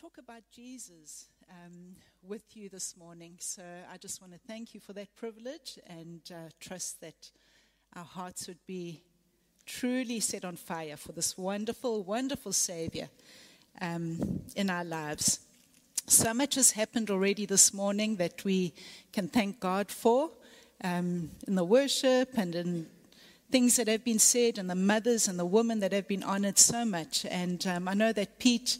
talk about Jesus um, with you this morning. So I just want to thank you for that privilege and uh, trust that our hearts would be truly set on fire for this wonderful, wonderful Savior um, in our lives. So much has happened already this morning that we can thank God for um, in the worship and in things that have been said, and the mothers and the women that have been honored so much. And um, I know that Pete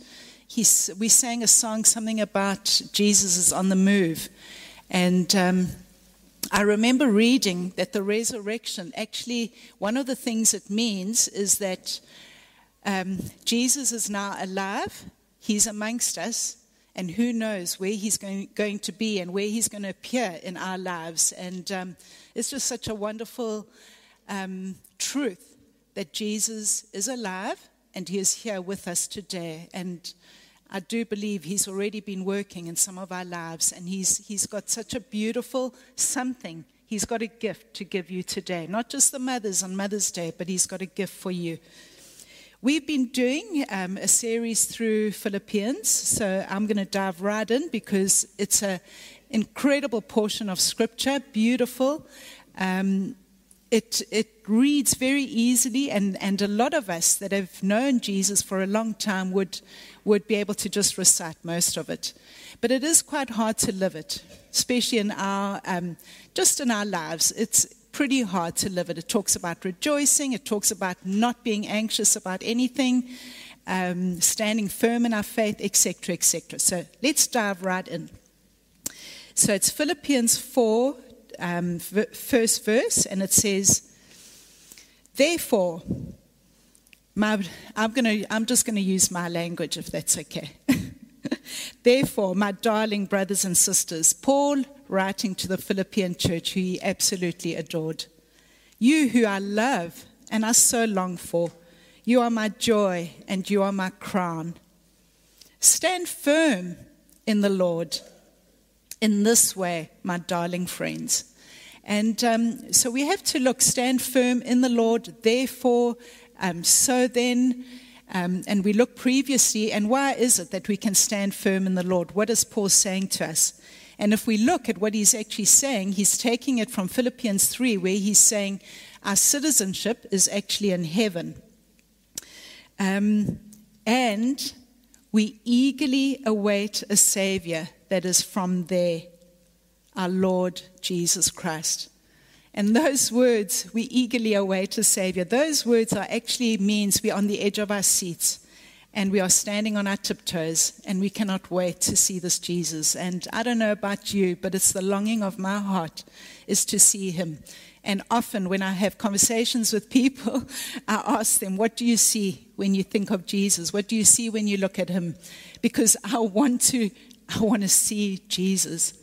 he's, we sang a song, something about Jesus is on the move. And um, I remember reading that the resurrection, actually, one of the things it means is that um, Jesus is now alive, he's amongst us, and who knows where he's going, going to be and where he's going to appear in our lives. And um, it's just such a wonderful um, truth that Jesus is alive and he is here with us today. And I do believe He's already been working in some of our lives, and He's, he's got such a beautiful something. He's got a gift to give you today. Not just the mothers on Mother's Day, but He's got a gift for you. We've been doing um, a series through Philippians, so I'm going to dive right in because it's an incredible portion of Scripture, beautiful. Um, it, it reads very easily, and, and a lot of us that have known Jesus for a long time would, would be able to just recite most of it. But it is quite hard to live it, especially in our, um, just in our lives. It's pretty hard to live it. It talks about rejoicing, it talks about not being anxious about anything, um, standing firm in our faith, etc., etc. So let's dive right in. So it's Philippians 4 um, first verse, and it says, Therefore, my, I'm, gonna, I'm just going to use my language if that's okay. Therefore, my darling brothers and sisters, Paul writing to the Philippian church who he absolutely adored, you who I love and I so long for, you are my joy and you are my crown. Stand firm in the Lord in this way, my darling friends. And um, so we have to look, stand firm in the Lord, therefore, um, so then, um, and we look previously, and why is it that we can stand firm in the Lord? What is Paul saying to us? And if we look at what he's actually saying, he's taking it from Philippians 3, where he's saying our citizenship is actually in heaven. Um, and we eagerly await a Savior that is from there, our Lord Jesus Christ. And those words, we eagerly await a Savior, those words are actually means we're on the edge of our seats and we are standing on our tiptoes and we cannot wait to see this Jesus. And I don't know about you, but it's the longing of my heart is to see him. And often when I have conversations with people, I ask them, What do you see when you think of Jesus? What do you see when you look at him? Because I want to I want to see Jesus.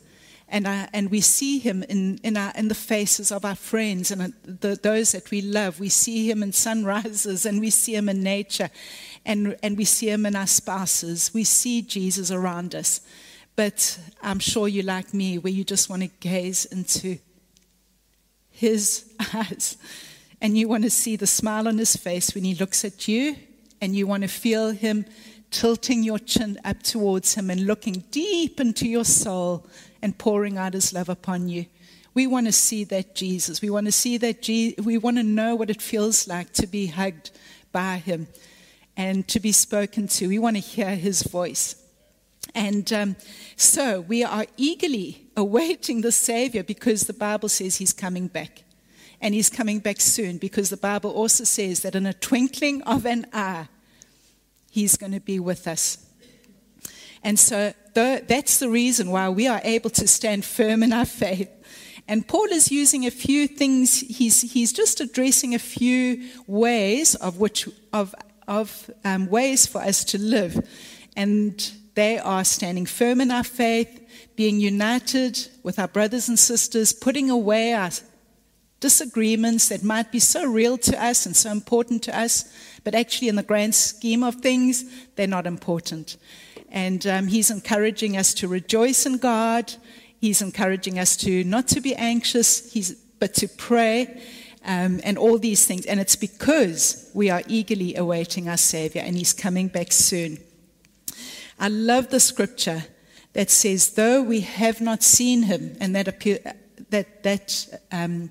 And, I, and we see him in, in, our, in the faces of our friends and uh, the, those that we love. We see him in sunrises and we see him in nature and, and we see him in our spouses. We see Jesus around us. But I'm sure you're like me, where you just want to gaze into his eyes and you want to see the smile on his face when he looks at you and you want to feel him tilting your chin up towards Him and looking deep into your soul and pouring out His love upon you. We want to see that Jesus. We want to see that Je- we want to know what it feels like to be hugged by Him and to be spoken to. We want to hear His voice. And um, so we are eagerly awaiting the Savior because the Bible says He's coming back. And He's coming back soon because the Bible also says that in a twinkling of an eye, He's going to be with us. And so that's the reason why we are able to stand firm in our faith. And Paul is using a few things, he's, he's just addressing a few ways of which of, of um, ways for us to live. And they are standing firm in our faith, being united with our brothers and sisters, putting away our disagreements that might be so real to us and so important to us, but actually, in the grand scheme of things, they're not important. And um, he's encouraging us to rejoice in God. He's encouraging us to not to be anxious, he's, but to pray. Um, and all these things. And it's because we are eagerly awaiting our Savior, and He's coming back soon. I love the scripture that says, though we have not seen him, and that, appear, that, that um,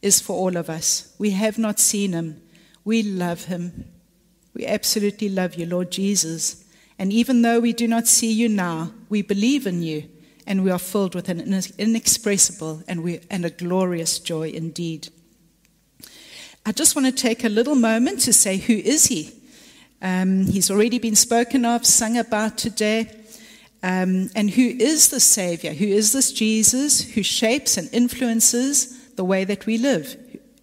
is for all of us. We have not seen him. We love him. We absolutely love you, Lord Jesus. And even though we do not see you now, we believe in you, and we are filled with an inexpressible and, we, and a glorious joy indeed. I just want to take a little moment to say, who is he? Um, he's already been spoken of, sung about today. Um, and who is the Savior? Who is this Jesus who shapes and influences the way that we live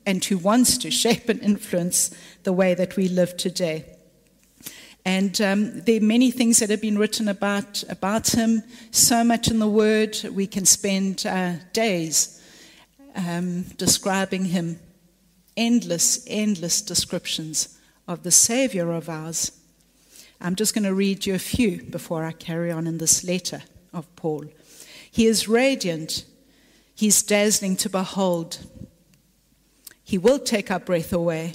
and who wants to shape and influence the way that we live today? And um, there are many things that have been written about, about him, so much in the Word, we can spend uh, days um, describing him. Endless, endless descriptions of the Savior of ours. I'm just going to read you a few before I carry on in this letter of Paul. He is radiant, he's dazzling to behold. He will take our breath away.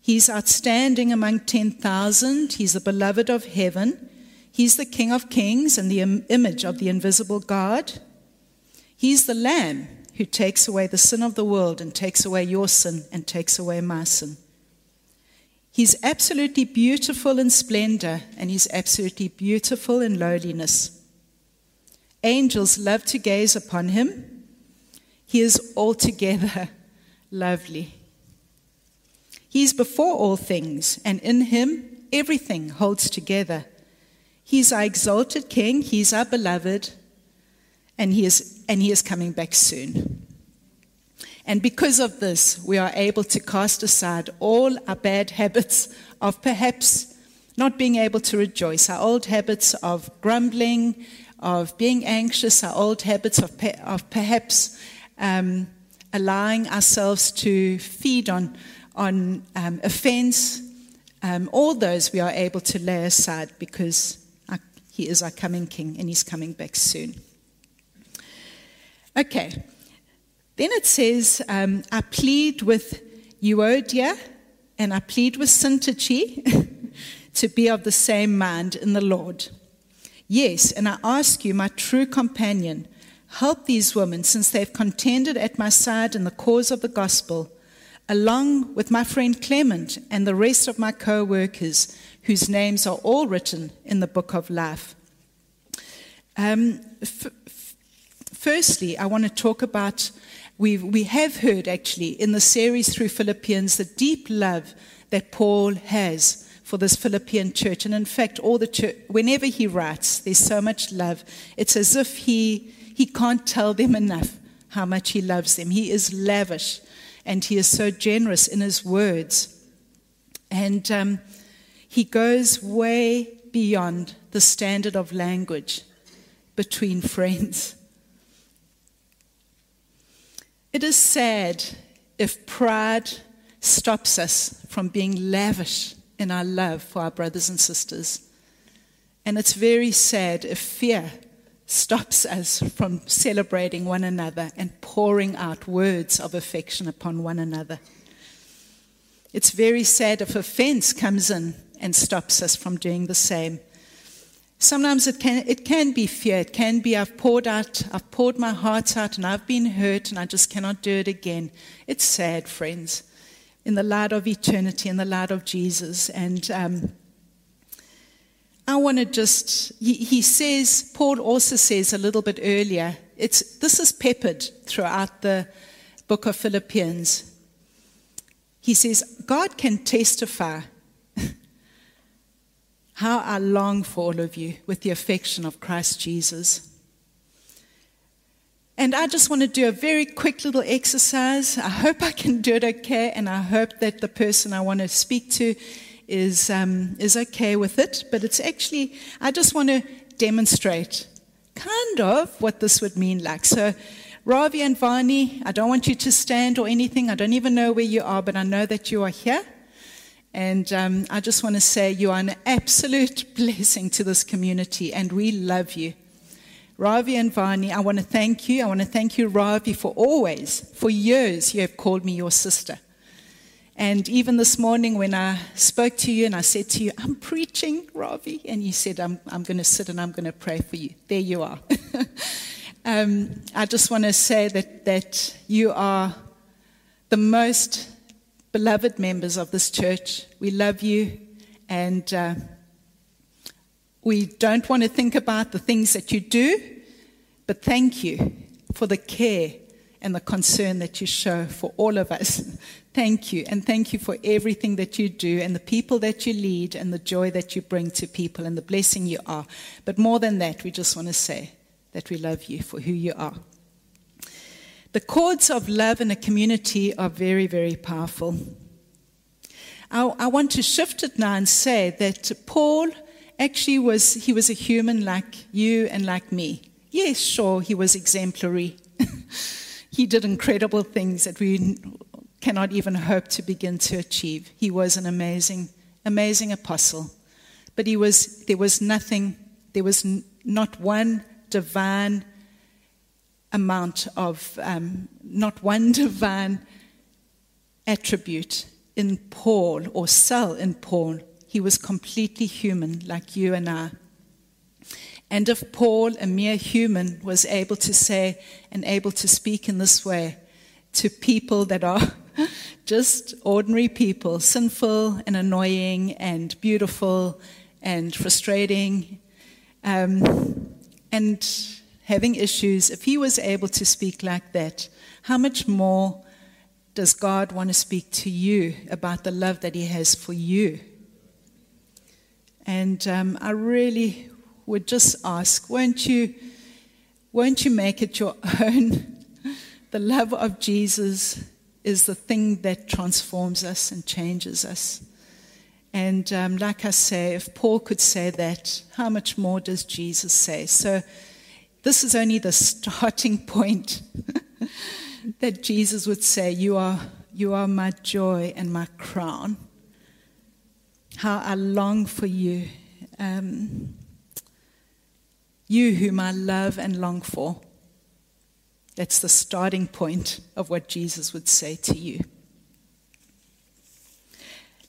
He's outstanding among 10,000. He's the beloved of heaven. He's the King of kings and the Im- image of the invisible God. He's the Lamb who takes away the sin of the world and takes away your sin and takes away my sin. He's absolutely beautiful in splendor, and he's absolutely beautiful in lowliness. Angels love to gaze upon him. He is altogether lovely. He's before all things, and in him everything holds together. He's our exalted King, he's our beloved, and he is, and he is coming back soon. And because of this, we are able to cast aside all our bad habits of perhaps not being able to rejoice, our old habits of grumbling, of being anxious, our old habits of, of perhaps um, allowing ourselves to feed on, on um, offense. Um, all those we are able to lay aside because our, he is our coming king and he's coming back soon. Okay, then it says, um, I plead with Euodia and I plead with Syntyche to be of the same mind in the Lord. Yes, and I ask you, my true companion, help these women since they've contended at my side in the cause of the gospel, along with my friend Clement and the rest of my co workers, whose names are all written in the book of life. Um, f- f- firstly, I want to talk about We've, we have heard actually in the series through Philippians the deep love that Paul has for this Philippian church. And in fact, all the whenever he writes, there's so much love. It's as if he, he can't tell them enough how much he loves them. He is lavish and he is so generous in his words. And um, he goes way beyond the standard of language between friends. It is sad if pride stops us from being lavish in our love for our brothers and sisters. And it's very sad if fear stops us from celebrating one another and pouring out words of affection upon one another. It's very sad if offense comes in and stops us from doing the same. Sometimes it can, it can be fear. It can be I've poured out, I've poured my heart out and I've been hurt and I just cannot do it again. It's sad, friends, in the light of eternity, in the light of Jesus. And um, I want to just, he, says, Paul also says a little bit earlier, it's, this is peppered throughout the book of Philippians. He says, God can testify how I long for all of you with the affection of Christ Jesus. And I just want to do a very quick little exercise. I hope I can do it okay, and I hope that the person I want to speak to is, um, is okay with it. But it's actually, I just want to demonstrate kind of what this would mean like. So, Ravi and Vani, I don't want you to stand or anything. I don't even know where you are, but I know that you are here. And um, I just want to say you are an absolute blessing to this community, and we love you. Ravi and Vani, I want to thank you. I want to thank you, Ravi, for always, for years, you have called me your sister. And even this morning, when I spoke to you and I said to you, I'm preaching, Ravi, and you said, I'm, I'm going to sit and I'm going to pray for you. There you are. um, I just want to say that, that you are the most beloved members of this church. We love you, and uh, we don't want to think about the things that you do, but thank you for the care and the concern that you show for all of us. thank you. And thank you for everything that you do and the people that you lead and the joy that you bring to people and the blessing you are. But more than that, we just want to say that we love you for who you are. The cords of love in a community are very, very powerful. I, I want to shift it now and say that Paul actually was, he was a human like you and like me. Yes, sure, he was exemplary. he did incredible things that we cannot even hope to begin to achieve. He was an amazing, amazing apostle. But he was, there was nothing, there was n- not one divine amount of, um, not one divine attribute in Paul or cell in Paul. He was completely human, like you and I. And if Paul, a mere human, was able to say and able to speak in this way to people that are just ordinary people, sinful and annoying and beautiful and frustrating um, and having issues, if he was able to speak like that, how much more does God want to speak to you about the love that he has for you? And um, I really would just ask, won't you, won't you make it your own? the love of Jesus is the thing that transforms us and changes us. And um, like I say, if Paul could say that, how much more does Jesus say? So this is only the starting point that Jesus would say, You are, you are my joy and my crown. How I long for you. Um, you whom I love and long for. That's the starting point of what Jesus would say to you.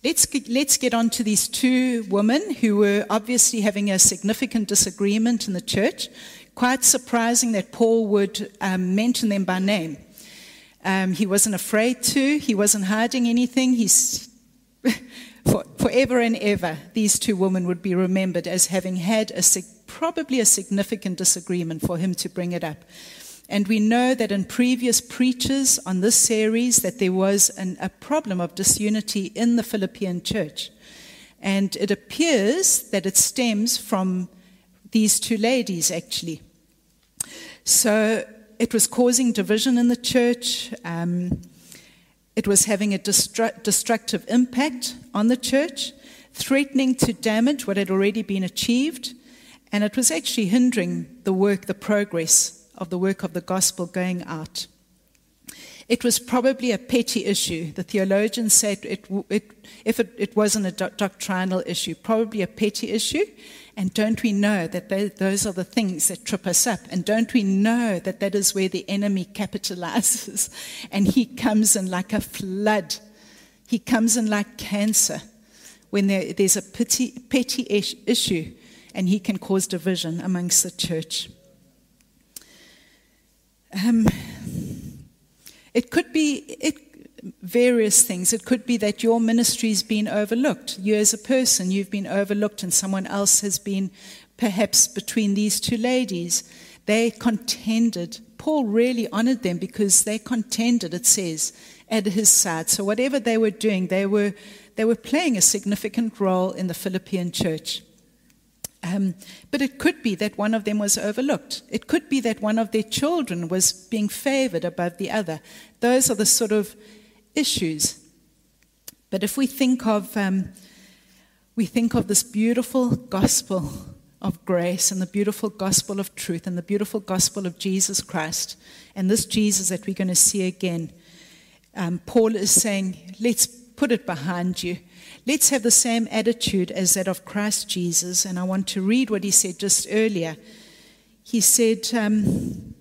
Let's get, let's get on to these two women who were obviously having a significant disagreement in the church. Quite surprising that Paul would um, mention them by name. Um, he wasn't afraid to, he wasn't hiding anything. He's for, forever and ever, these two women would be remembered as having had a probably a significant disagreement for him to bring it up. And we know that in previous preachers on this series that there was an, a problem of disunity in the Philippian church. And it appears that it stems from these two ladies, actually. So it was causing division in the church. Um, it was having a destru- destructive impact on the church, threatening to damage what had already been achieved. And it was actually hindering the work, the progress of the work of the gospel going out. It was probably a petty issue. The theologians said it, it, if it, it, wasn't a doctrinal issue, probably a petty issue. And don't we know that they, those are the things that trip us up? And don't we know that that is where the enemy capitalizes? And he comes in like a flood, he comes in like cancer when there, there's a petty, petty issue and he can cause division amongst the church. Um, it could be it, various things. It could be that your ministry's been overlooked. You, as a person, you've been overlooked, and someone else has been perhaps between these two ladies. They contended. Paul really honored them because they contended, it says, at his side. So, whatever they were doing, they were, they were playing a significant role in the Philippian church. Um, but it could be that one of them was overlooked. It could be that one of their children was being favored above the other. Those are the sort of issues. But if we think of, um, we think of this beautiful gospel of grace and the beautiful gospel of truth and the beautiful gospel of Jesus Christ and this Jesus that we're going to see again, um, Paul is saying, let's put it behind you. Let's have the same attitude as that of Christ Jesus. And I want to read what he said just earlier. He said, um,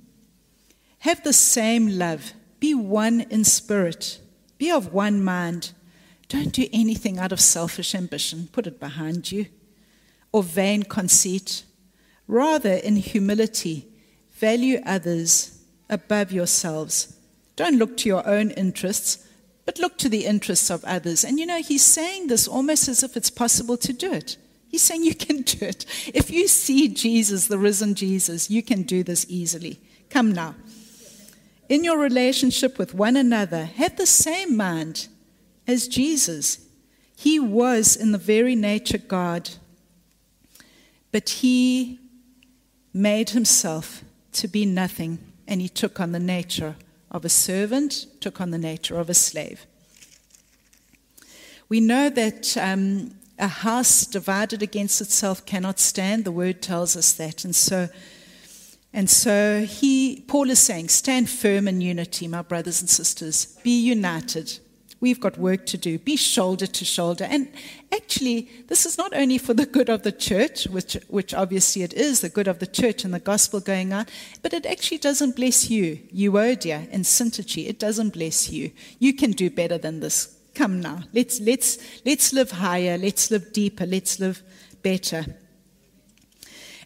Have the same love, be one in spirit, be of one mind. Don't do anything out of selfish ambition, put it behind you, or vain conceit. Rather, in humility, value others above yourselves. Don't look to your own interests, but look to the interests of others. And you know, he's saying this almost as if it's possible to do it. He's saying you can do it. If you see Jesus, the risen Jesus, you can do this easily. Come now. In your relationship with one another, have the same mind as Jesus. He was in the very nature God, but he made himself to be nothing, and he took on the nature of a servant, took on the nature of a slave. We know that um, a house divided against itself cannot stand. The word tells us that. And so, and so he, Paul is saying, stand firm in unity, my brothers and sisters. Be united. We've got work to do. Be shoulder to shoulder. And actually, this is not only for the good of the church, which, which obviously it is, the good of the church and the gospel going out, but it actually doesn't bless you, Euodia and Syntyche. It doesn't bless you. You can do better than this. Come now. Let's, let's, let's live higher. Let's live deeper. Let's live better.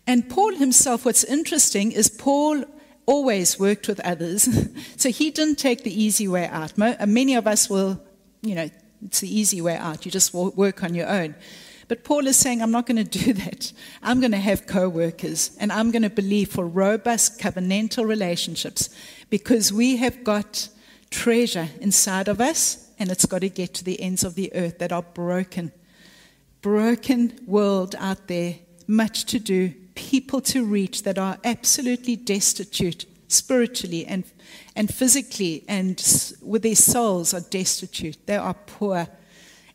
And Paul himself, what's interesting is Paul always worked with others. so he didn't take the easy way out. Uh, many of us will, you know, it's the easy way out. You just work on your own. But Paul is saying, I'm not going to do that. I'm going to have co workers and I'm going to believe for robust covenantal relationships because we have got treasure inside of us and it's got to get to the ends of the earth that are broken. Broken world out there, much to do, people to reach that are absolutely destitute spiritually and, and physically, and with their souls are destitute. They are poor,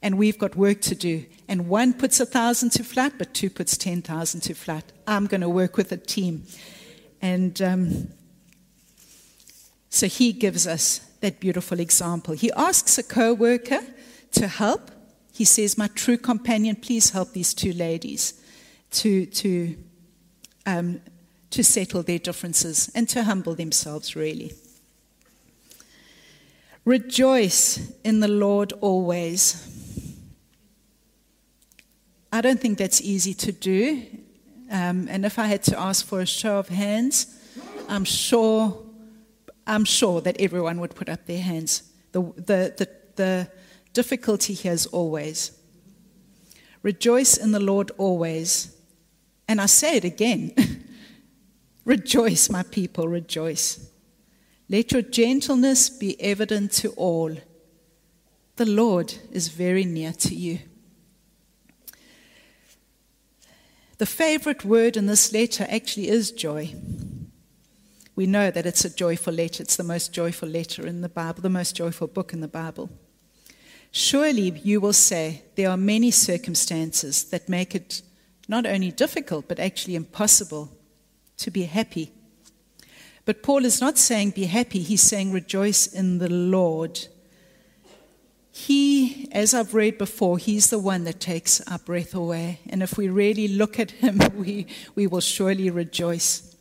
and we've got work to do. And one puts a thousand to flat, but two puts 10,000 to flat. I'm going to work with a team. And um, so he gives us that beautiful example. He asks a co worker to help. He says, My true companion, please help these two ladies to, to um, to settle their differences and to humble themselves, really. Rejoice in the Lord always. I don't think that's easy to do. Um, and if I had to ask for a show of hands, I'm sure, I'm sure that everyone would put up their hands. The, the, the, the difficulty here is always. Rejoice in the Lord always. And I say it again rejoice, my people, rejoice. Let your gentleness be evident to all. The Lord is very near to you. The favorite word in this letter actually is joy. We know that it's a joyful letter. It's the most joyful letter in the Bible, the most joyful book in the Bible. Surely you will say there are many circumstances that make it not only difficult, but actually impossible to be happy. But Paul is not saying be happy, he's saying rejoice in the Lord. He, as I've read before, he's the one that takes our breath away. And if we really look at him, we, we will surely rejoice.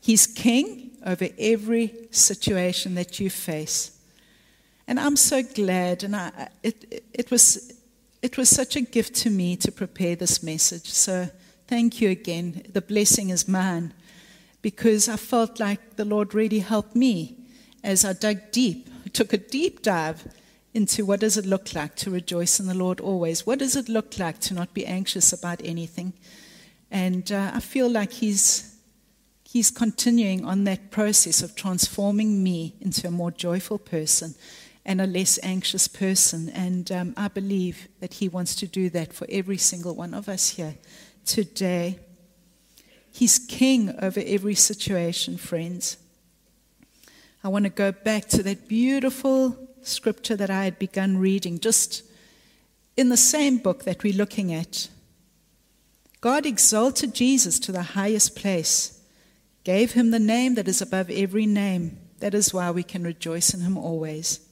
He's king over every situation that you face. And I'm so glad, and I, it, it, it was it was such a gift to me to prepare this message. So thank you again. The blessing is mine because I felt like the Lord really helped me as I dug deep, took a deep dive into what does it look like to rejoice in the Lord always? What does it look like to not be anxious about anything? And uh, I feel like He's He's continuing on that process of transforming me into a more joyful person and a less anxious person. And um, I believe that He wants to do that for every single one of us here today. He's king over every situation, friends. I want to go back to that beautiful scripture that I had begun reading just in the same book that we're looking at. God exalted Jesus to the highest place, gave him the name that is above every name. That is why we can rejoice in him always.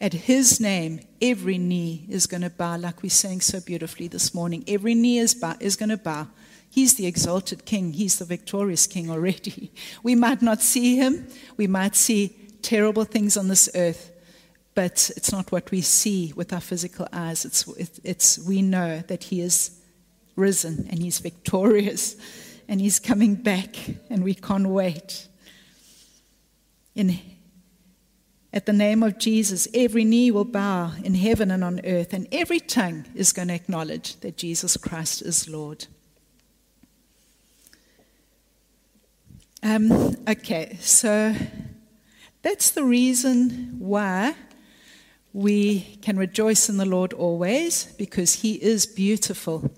At his name, every knee is going to bow, like we sang so beautifully this morning. Every knee is, is going to bow. He's the exalted king. He's the victorious king already. We might not see him. We might see terrible things on this earth. but it's not what we see with our physical eyes. It's, it's we know that He is risen and He's victorious and He's coming back, and we can't wait. In, at the name of Jesus, every knee will bow in heaven and on earth, and every tongue is going to acknowledge that Jesus Christ is Lord. Um, okay, so that's the reason why we can rejoice in the Lord always, because He is beautiful.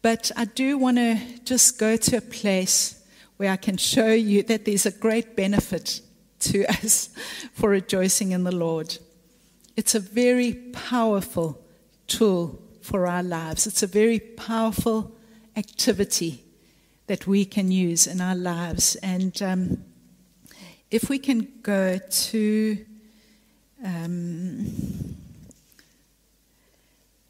But I do want to just go to a place where I can show you that there's a great benefit to us for rejoicing in the Lord. It's a very powerful tool for our lives, it's a very powerful activity that we can use in our lives. And um, if we can go to, um,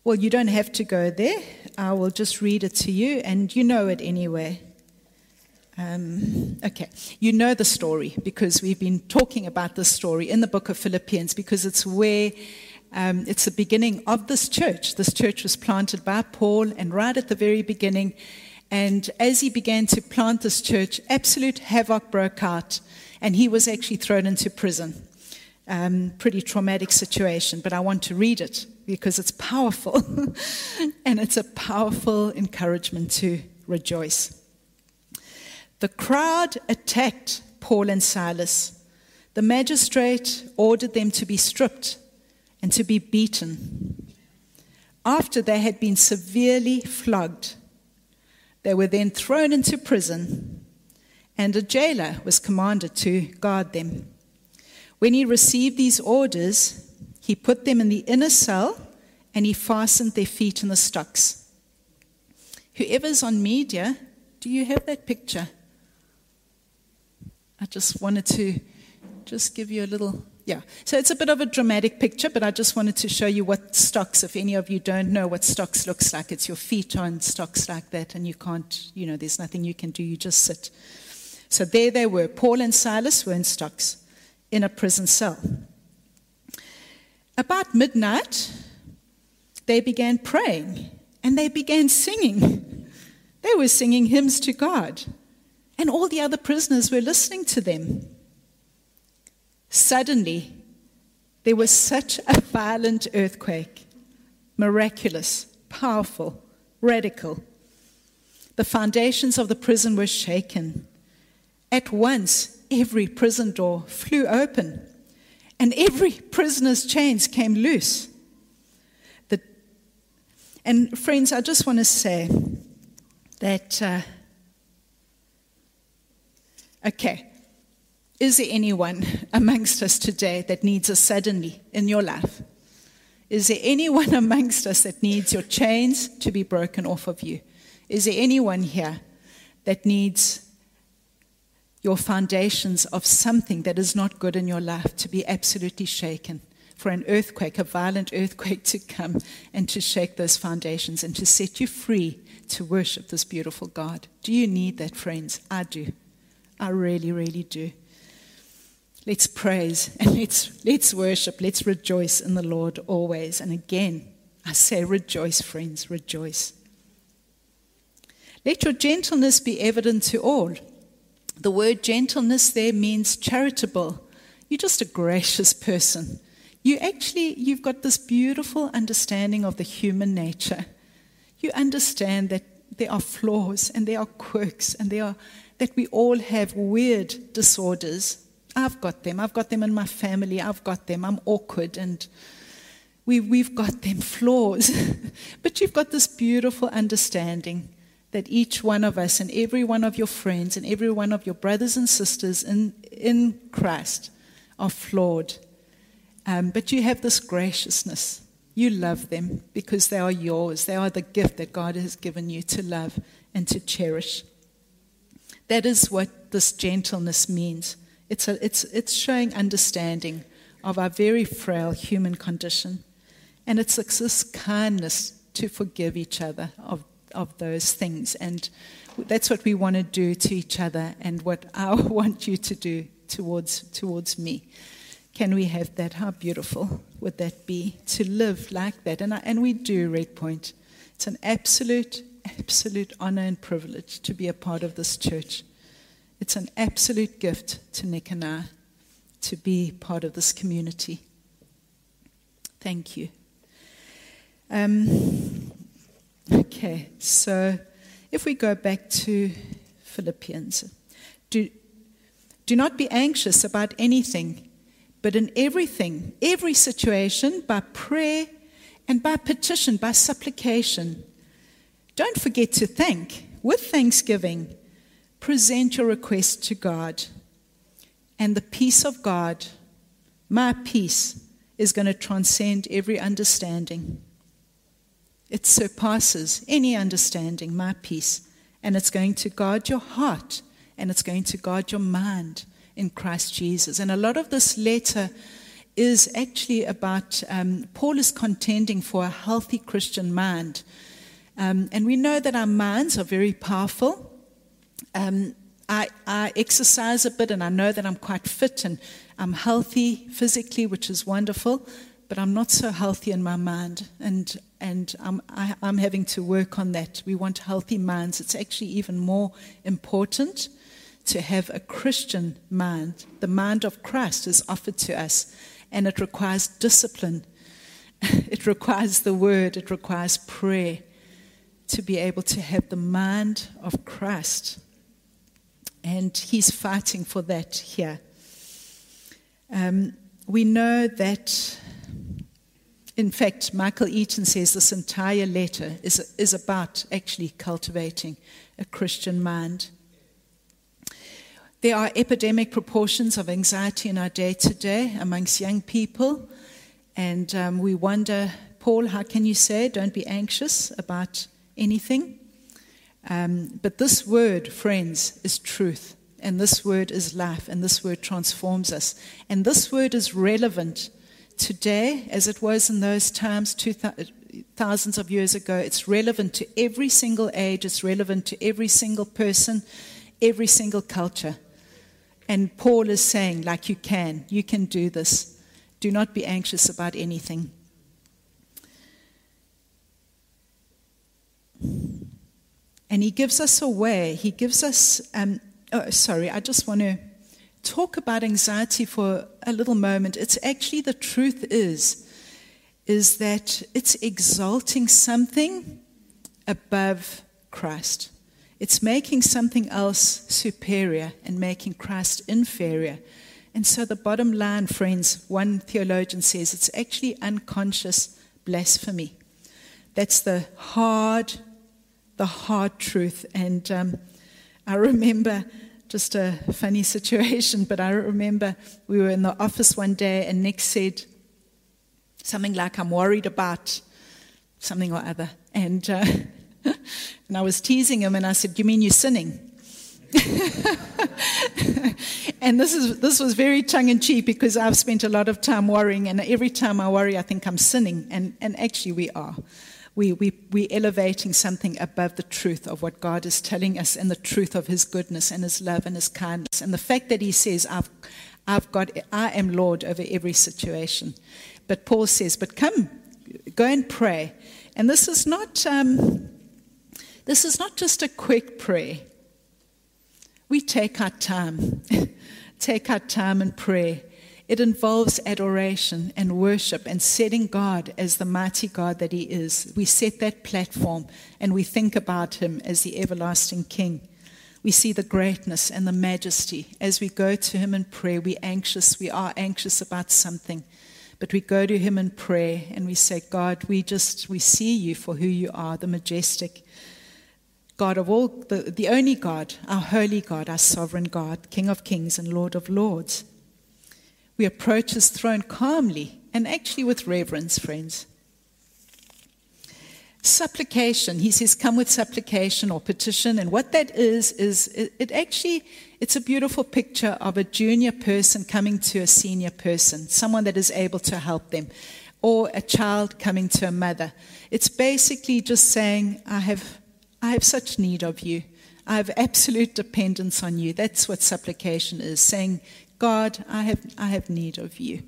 well, you don't have to go there. I will just read it to you, and you know it anyway. Um, okay, you know the story because we've been talking about this story in the book of Philippians because it's where um, it's the beginning of this church. This church was planted by Paul, and right at the very beginning, and as he began to plant this church, absolute havoc broke out, and he was actually thrown into prison. Um, pretty traumatic situation, but I want to read it because it's powerful. and it's a powerful encouragement to rejoice. The crowd attacked Paul and Silas. The magistrate ordered them to be stripped and to be beaten. After they had been severely flogged, they were then thrown into prison, and a jailer was commanded to guard them. When he received these orders, he put them in the inner cell and he fastened their feet in the stocks. Whoever's on media, do you have that picture? I just wanted to just give you a little yeah. So it's a bit of a dramatic picture, but I just wanted to show you what stocks, if any of you don't know what stocks looks like, it's your feet on stocks like that, and you can't, you know, there's nothing you can do, you just sit. So there they were. Paul and Silas were in stocks in a prison cell. About midnight, they began praying and they began singing. They were singing hymns to God, and all the other prisoners were listening to them. Suddenly, there was such a violent earthquake miraculous, powerful, radical. The foundations of the prison were shaken. At once, every prison door flew open, and every prisoner's chains came loose. The, and, friends, I just want to say that, uh, okay, is there anyone amongst us today that needs a suddenly in your life? Is there anyone amongst us that needs your chains to be broken off of you? Is there anyone here that needs your foundations of something that is not good in your life to be absolutely shaken? For an earthquake, a violent earthquake to come and to shake those foundations and to set you free to worship this beautiful God. Do you need that, friends? I do. I really, really do. Let's praise and let's, let's worship. Let's rejoice in the Lord always. And again, I say rejoice, friends, rejoice. Let your gentleness be evident to all. The word gentleness there means charitable. You're just a gracious person. You actually, you've got this beautiful understanding of the human nature. You understand that there are flaws and there are quirks and there are, that we all have weird disorders I've got them. I've got them in my family. I've got them. I'm awkward and we, we've got them flaws. but you've got this beautiful understanding that each one of us and every one of your friends and every one of your brothers and sisters in, in Christ are flawed. Um, but you have this graciousness. You love them because they are yours. They are the gift that God has given you to love and to cherish. That is what this gentleness means. It's, a, it's, it's showing understanding of our very frail human condition. And it's this kindness to forgive each other of, of those things. And that's what we want to do to each other and what I want you to do towards, towards me. Can we have that? How beautiful would that be to live like that? And, I, and we do, Red Point. It's an absolute, absolute honor and privilege to be a part of this church. It's an absolute gift to Nick and I to be part of this community. Thank you. Um, okay, so if we go back to Philippians, do, do not be anxious about anything, but in everything, every situation, by prayer and by petition, by supplication. Don't forget to thank. With thanksgiving, present your request to God. And the peace of God, my peace, is going to transcend every understanding. It surpasses any understanding, my peace. And it's going to guard your heart and it's going to guard your mind in Christ Jesus. And a lot of this letter is actually about um, Paul is contending for a healthy Christian mind. Um, and we know that our minds are very powerful. Um, I, I, exercise a bit and I know that I'm quite fit and I'm healthy physically, which is wonderful, but I'm not so healthy in my mind. And, and I'm, I, I'm having to work on that. We want healthy minds. It's actually even more important to have a Christian mind. The mind of Christ is offered to us, and it requires discipline. It requires the word, it requires prayer to be able to have the mind of Christ. And he's fighting for that here. Um, we know that, in fact, Michael Eaton says this entire letter is, is about actually cultivating a Christian mind. There are epidemic proportions of anxiety in our day to day amongst young people. And um, we wonder, Paul, how can you say, don't be anxious about anything? Um, but this word, friends, is truth. And this word is life. And this word transforms us. And this word is relevant today as it was in those times, two thousands of years ago. It's relevant to every single age, it's relevant to every single person, every single culture. And Paul is saying, like, you can, you can do this. Do not be anxious about anything. And he gives us a way. He gives us, um, oh, sorry, I just want to talk about anxiety for a little moment. It's actually the truth is, is that it's exalting something above Christ. It's making something else superior and making Christ inferior. And so, the bottom line, friends, one theologian says it's actually unconscious blasphemy. That's the hard, the hard truth. And um, I remember just a funny situation, but I remember we were in the office one day and Nick said something like, I'm worried about something or other. And uh, and I was teasing him and I said, You mean you're sinning? and this is this was very tongue in cheek because I've spent a lot of time worrying, and every time I worry, I think I'm sinning, and and actually we are. We we we're elevating something above the truth of what God is telling us, and the truth of His goodness and His love and His kindness, and the fact that He says, "I've I've got I am Lord over every situation," but Paul says, "But come, go and pray," and this is not. Um, this is not just a quick prayer. We take our time, take our time and pray. It involves adoration and worship and setting God as the mighty God that He is. We set that platform and we think about Him as the everlasting King. We see the greatness and the majesty. As we go to Him in prayer, we're anxious. We are anxious about something. But we go to Him in prayer and we say, God, we just, we see you for who you are, the majestic, God of all, the, the only God, our holy God, our sovereign God, King of kings and Lord of lords. We approach his throne calmly and actually with reverence, friends. Supplication, he says, come with supplication or petition. And what that is, is it, actually, it's a beautiful picture of a junior person coming to a senior person, someone that is able to help them, or a child coming to a mother. It's basically just saying, I have I have such need of you. I have absolute dependence on you. That's what supplication is saying, God, I have, I have need of you.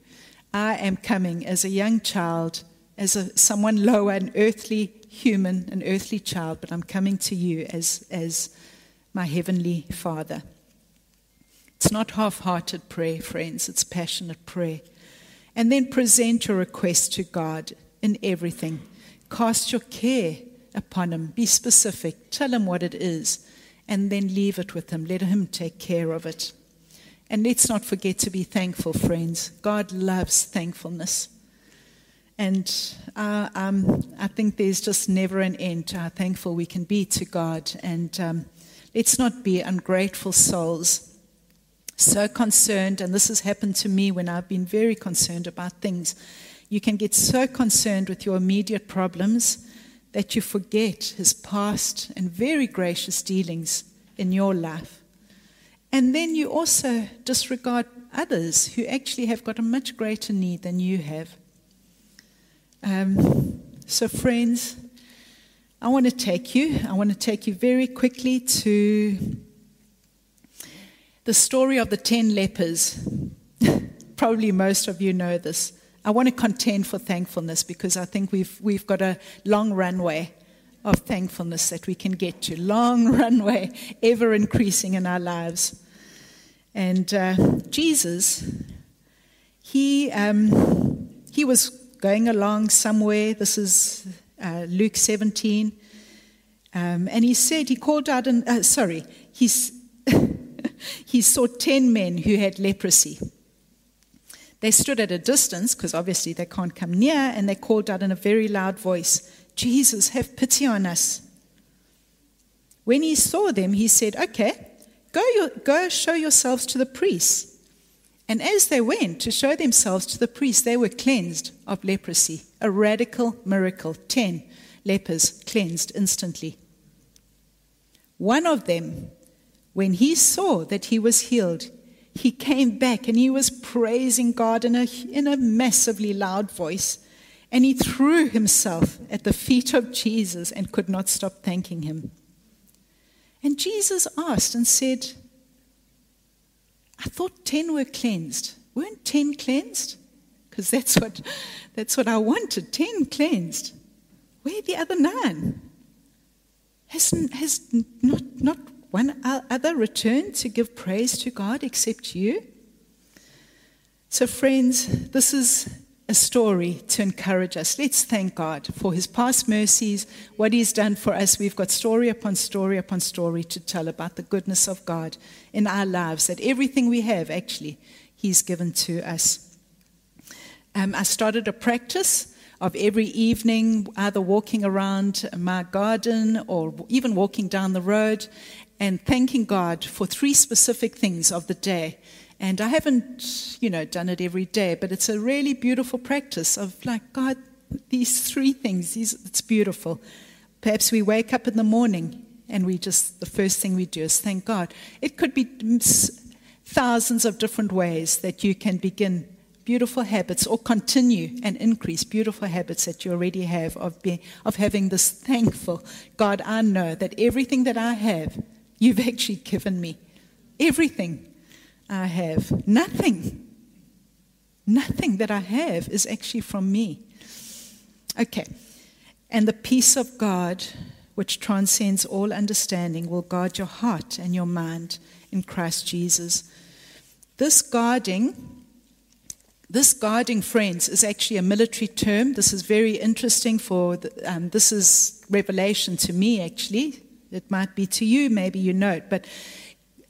I am coming as a young child, as a, someone lower, an earthly human, an earthly child, but I'm coming to you as, as my heavenly Father. It's not half hearted prayer, friends, it's passionate prayer. And then present your request to God in everything. Cast your care upon Him. Be specific. Tell Him what it is. And then leave it with Him. Let Him take care of it. And let's not forget to be thankful, friends. God loves thankfulness. And uh, um, I think there's just never an end to how thankful we can be to God. And um, let's not be ungrateful souls so concerned, and this has happened to me when I've been very concerned about things. You can get so concerned with your immediate problems that you forget his past and very gracious dealings in your life. And then you also disregard others who actually have got a much greater need than you have. Um, so, friends, I want to take you, I want to take you very quickly to the story of the 10 lepers. Probably most of you know this. I want to contend for thankfulness because I think we've, we've got a long runway of thankfulness that we can get to. Long runway, ever increasing in our lives. And uh, Jesus, he, um, he was going along somewhere. This is uh, Luke 17. Um, and he said, he called out, uh, sorry, he's he saw 10 men who had leprosy. They stood at a distance because obviously they can't come near, and they called out in a very loud voice, Jesus, have pity on us. When he saw them, he said, Okay, go, your, go show yourselves to the priests. And as they went to show themselves to the priests, they were cleansed of leprosy. A radical miracle. Ten lepers cleansed instantly. One of them when he saw that he was healed, he came back and he was praising God in a, in a massively loud voice. And he threw himself at the feet of Jesus and could not stop thanking him. And Jesus asked and said, I thought 10 were cleansed. Weren't 10 cleansed? Because that's what, that's what I wanted 10 cleansed. Where are the other nine? Has, has not, not one other returned to give praise to God except you? So, friends, this is a story to encourage us. Let's thank God for his past mercies, what he's done for us. We've got story upon story upon story to tell about the goodness of God in our lives, that everything we have, actually, he's given to us. Um, I started a practice of every evening, either walking around my garden or even walking down the road, and thanking God for three specific things of the day. And I haven't, you know, done it every day, but it's a really beautiful practice of like, God, these three things, these, it's beautiful. Perhaps we wake up in the morning and we just, the first thing we do is thank God. It could be thousands of different ways that you can begin beautiful habits or continue and increase beautiful habits that you already have of being of having this thankful God I know that everything that I have You've actually given me everything I have. Nothing. Nothing that I have is actually from me. Okay. And the peace of God, which transcends all understanding, will guard your heart and your mind in Christ Jesus. This guarding, this guarding, friends, is actually a military term. This is very interesting for, the, um, this is revelation to me, actually. It might be to you, maybe you know it, but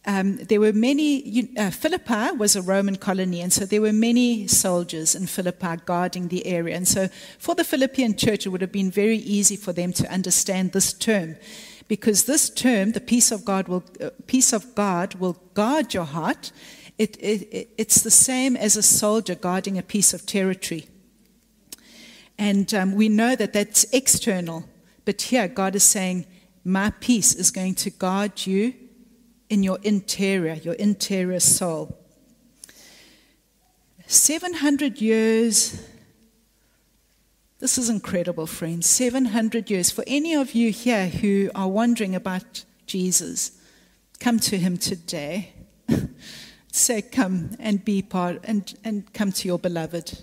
um, there were many, uh, Philippi was a Roman colony, and so there were many soldiers in Philippi guarding the area. And so for the Philippian church, it would have been very easy for them to understand this term. Because this term, the peace of God will, uh, peace of God will guard your heart. It, it, it's the same as a soldier guarding a piece of territory. And um, we know that that's external. But here, God is saying, my peace is going to guard you in your interior, your interior soul. 700 years. This is incredible, friends. 700 years. For any of you here who are wondering about Jesus, come to him today. say, Come and be part and, and come to your beloved.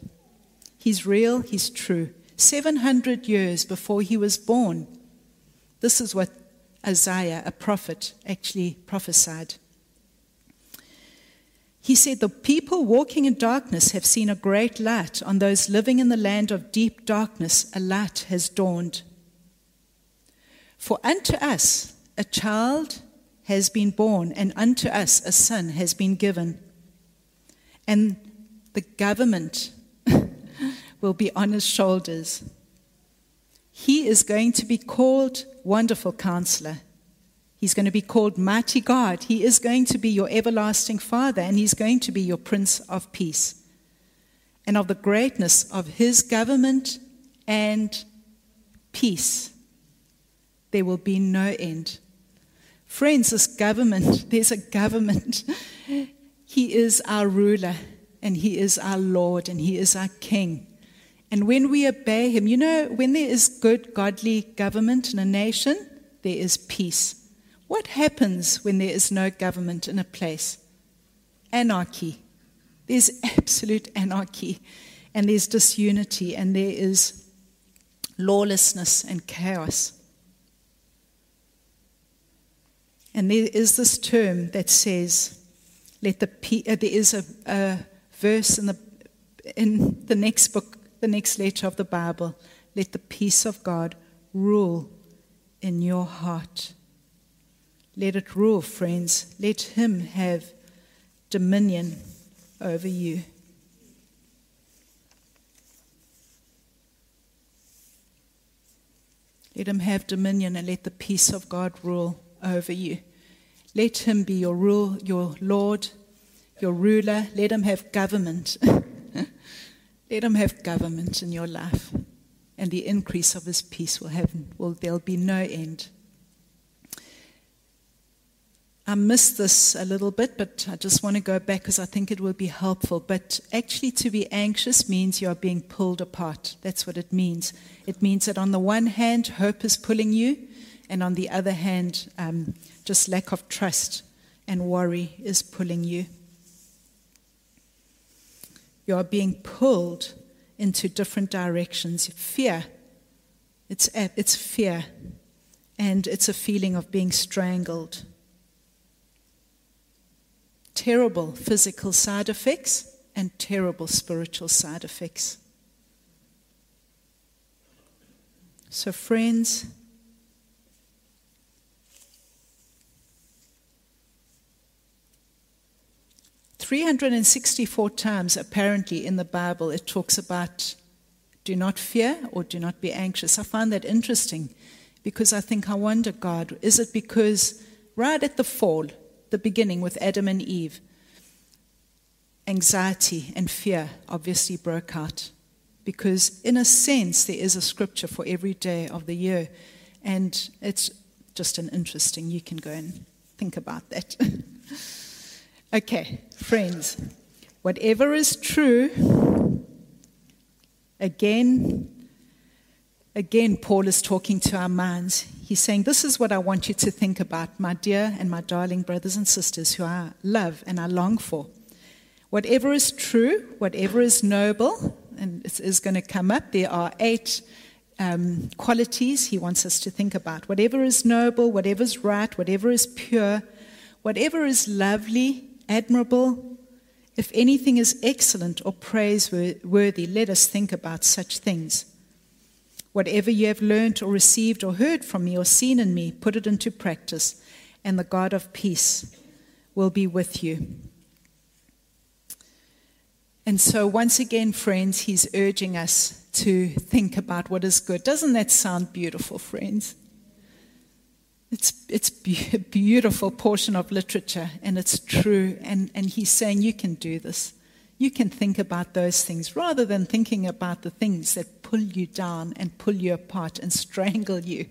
He's real, he's true. 700 years before he was born, this is what Isaiah, a prophet, actually prophesied. He said, The people walking in darkness have seen a great light. On those living in the land of deep darkness, a light has dawned. For unto us a child has been born, and unto us a son has been given. And the government will be on his shoulders. He is going to be called Wonderful Counselor. He's going to be called Mighty God. He is going to be your everlasting Father, and He's going to be your Prince of Peace. And of the greatness of His government and peace, there will be no end. Friends, this government, there's a government. He is our ruler, and He is our Lord, and He is our King. And when we obey Him, you know, when there is good, godly government in a nation, there is peace. What happens when there is no government in a place? Anarchy. There's absolute anarchy, and there's disunity, and there is lawlessness and chaos. And there is this term that says, let the pe- uh, there is a, a verse in the, in the next book, the next letter of the Bible, let the peace of God rule in your heart. Let it rule, friends. Let Him have dominion over you. Let Him have dominion and let the peace of God rule over you. Let him be your rule, your Lord, your ruler. Let him have government. let him have government in your life. And the increase of his peace will have will there'll be no end. I missed this a little bit, but I just want to go back because I think it will be helpful. But actually, to be anxious means you are being pulled apart. That's what it means. It means that on the one hand, hope is pulling you, and on the other hand, um, just lack of trust and worry is pulling you. You are being pulled into different directions. Fear, it's, it's fear, and it's a feeling of being strangled. Terrible physical side effects and terrible spiritual side effects. So, friends, 364 times, apparently, in the Bible, it talks about do not fear or do not be anxious. I find that interesting because I think, I wonder, God, is it because right at the fall, the beginning with Adam and Eve, anxiety and fear obviously broke out? Because, in a sense, there is a scripture for every day of the year. And it's just an interesting, you can go and think about that. Okay, friends, whatever is true, again, again, Paul is talking to our minds. He's saying, This is what I want you to think about, my dear and my darling brothers and sisters who I love and I long for. Whatever is true, whatever is noble, and is going to come up, there are eight um, qualities he wants us to think about. Whatever is noble, whatever is right, whatever is pure, whatever is lovely, admirable. If anything is excellent or praiseworthy, let us think about such things. Whatever you have learned or received or heard from me or seen in me, put it into practice, and the God of peace will be with you. And so, once again, friends, he's urging us to think about what is good. Doesn't that sound beautiful, friends? It's, it's a beautiful portion of literature and it's true. And, and he's saying you can do this. You can think about those things rather than thinking about the things that pull you down and pull you apart and strangle you.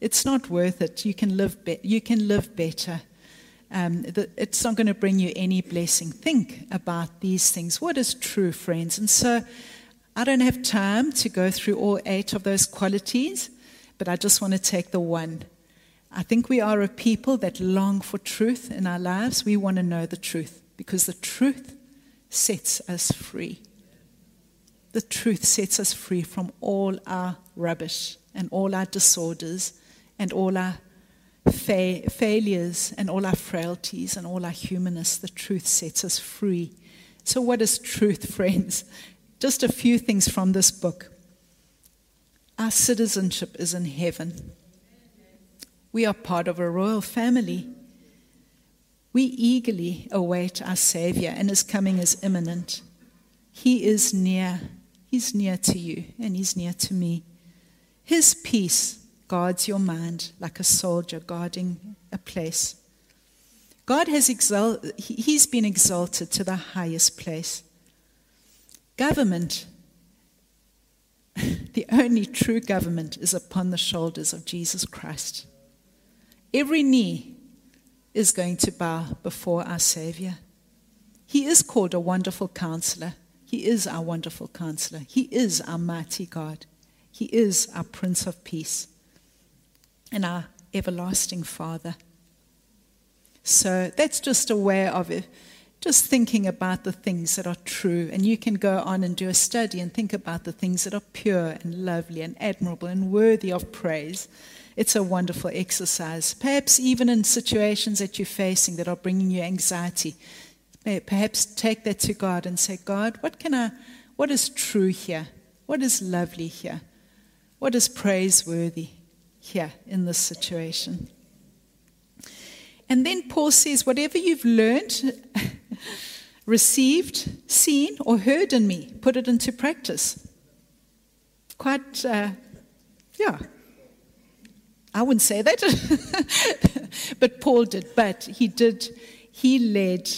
It's not worth it. You can live, be- you can live better. Um, the, it's not going to bring you any blessing. Think about these things. What is true, friends? And so I don't have time to go through all eight of those qualities, but I just want to take the one I think we are a people that long for truth in our lives. We want to know the truth because the truth sets us free. The truth sets us free from all our rubbish and all our disorders and all our fa- failures and all our frailties and all our humanness. The truth sets us free. So, what is truth, friends? Just a few things from this book. Our citizenship is in heaven. We are part of a royal family. We eagerly await our Savior, and His coming is imminent. He is near. He's near to you, and He's near to me. His peace guards your mind like a soldier guarding a place. God has exalted, He's been exalted to the highest place. Government, the only true government, is upon the shoulders of Jesus Christ. Every knee is going to bow before our Savior. He is called a wonderful counselor. He is our wonderful counselor. He is our mighty God. He is our Prince of Peace and our everlasting Father. So that's just a way of it, just thinking about the things that are true. And you can go on and do a study and think about the things that are pure and lovely and admirable and worthy of praise. It's a wonderful exercise. Perhaps even in situations that you're facing that are bringing you anxiety, perhaps take that to God and say, God, what can I, what is true here? What is lovely here? What is praiseworthy here in this situation? And then Paul says, whatever you've learned, received, seen, or heard in me, put it into practice. Quite, uh, yeah, I wouldn't say that, but Paul did. But he did, he led,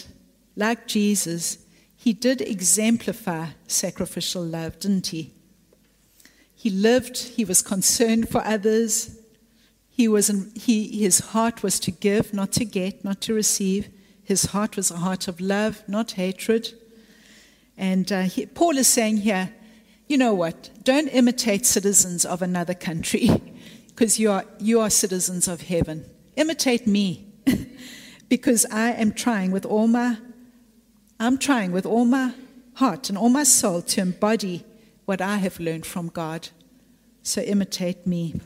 like Jesus, he did exemplify sacrificial love, didn't he? He lived, he was concerned for others. He was in, he, his heart was to give, not to get, not to receive. His heart was a heart of love, not hatred. And uh, he, Paul is saying here, you know what? Don't imitate citizens of another country. because you are, you are citizens of heaven. Imitate me because I am trying with all my I'm trying with all my heart and all my soul to embody what I have learned from God. So imitate me.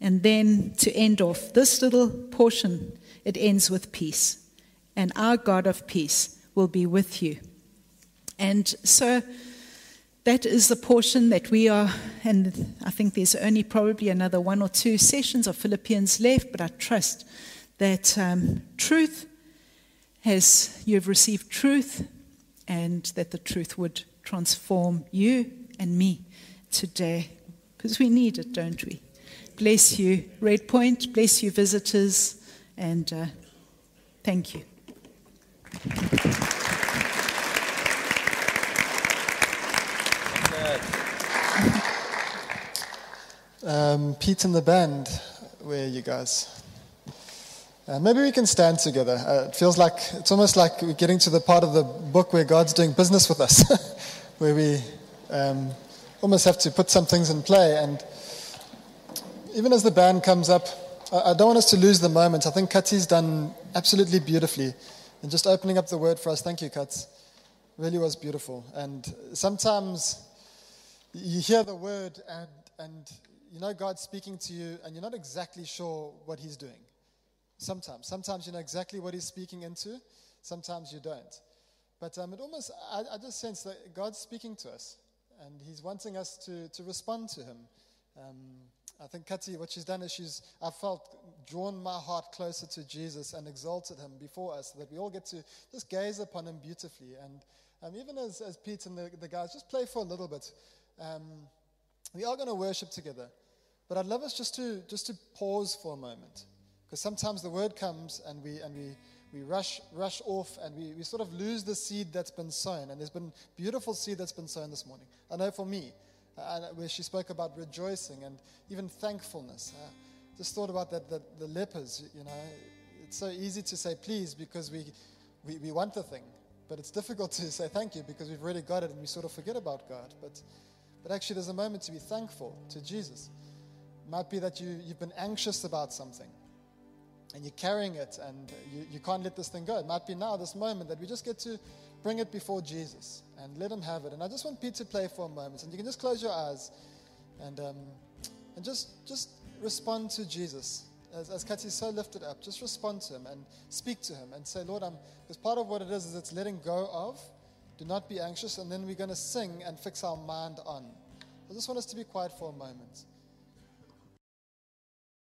And then to end off this little portion, it ends with peace. And our God of peace will be with you. And so that is the portion that we are, and I think there's only probably another one or two sessions of Philippians left, but I trust that um, truth has, you've received truth, and that the truth would transform you and me today, because we need it, don't we? Bless you, Red Point, bless you, visitors, and uh, thank you. Um, Pete and the band, where are you guys? Uh, maybe we can stand together. Uh, it feels like it's almost like we're getting to the part of the book where God's doing business with us, where we um, almost have to put some things in play. And even as the band comes up, I, I don't want us to lose the moment. I think Kati's done absolutely beautifully. And just opening up the word for us. Thank you, Kats. Really was beautiful. And sometimes you hear the word and, and you know God's speaking to you and you're not exactly sure what He's doing. Sometimes. Sometimes you know exactly what He's speaking into, sometimes you don't. But um, it almost, I, I, just sense that God's speaking to us and He's wanting us to, to respond to Him. Um, I think Kati, what she's done is she's, I felt, drawn my heart closer to Jesus and exalted Him before us so that we all get to just gaze upon Him beautifully. And um, even as, as Pete and the, the guys, just play for a little bit. Um, we are going to worship together. But I'd love us just to, just to pause for a moment. Because sometimes the word comes and we, and we, we rush, rush off and we, we sort of lose the seed that's been sown. And there's been beautiful seed that's been sown this morning. I know for me, uh, where she spoke about rejoicing and even thankfulness. Uh, just thought about that, the, lepers, you know. It's so easy to say please because we, we, we want the thing. But it's difficult to say thank you because we've already got it and we sort of forget about God. But, but actually, there's a moment to be thankful to Jesus It might be that you, you've been anxious about something. and you're carrying it and you, you can't let this thing go. It might be now, this moment, that we just get to bring it before Jesus and let him have it. And I just want Pete to play for a moment. And you can just close your eyes and, um, and just, just respond to Jesus. As, as Kathy's so lifted up, just respond to him and speak to him and say, Lord, I'm, because part of what it is, is it's letting go of. Do not be anxious. And then we're going to sing and fix our mind on. I just want us to be quiet for a moment.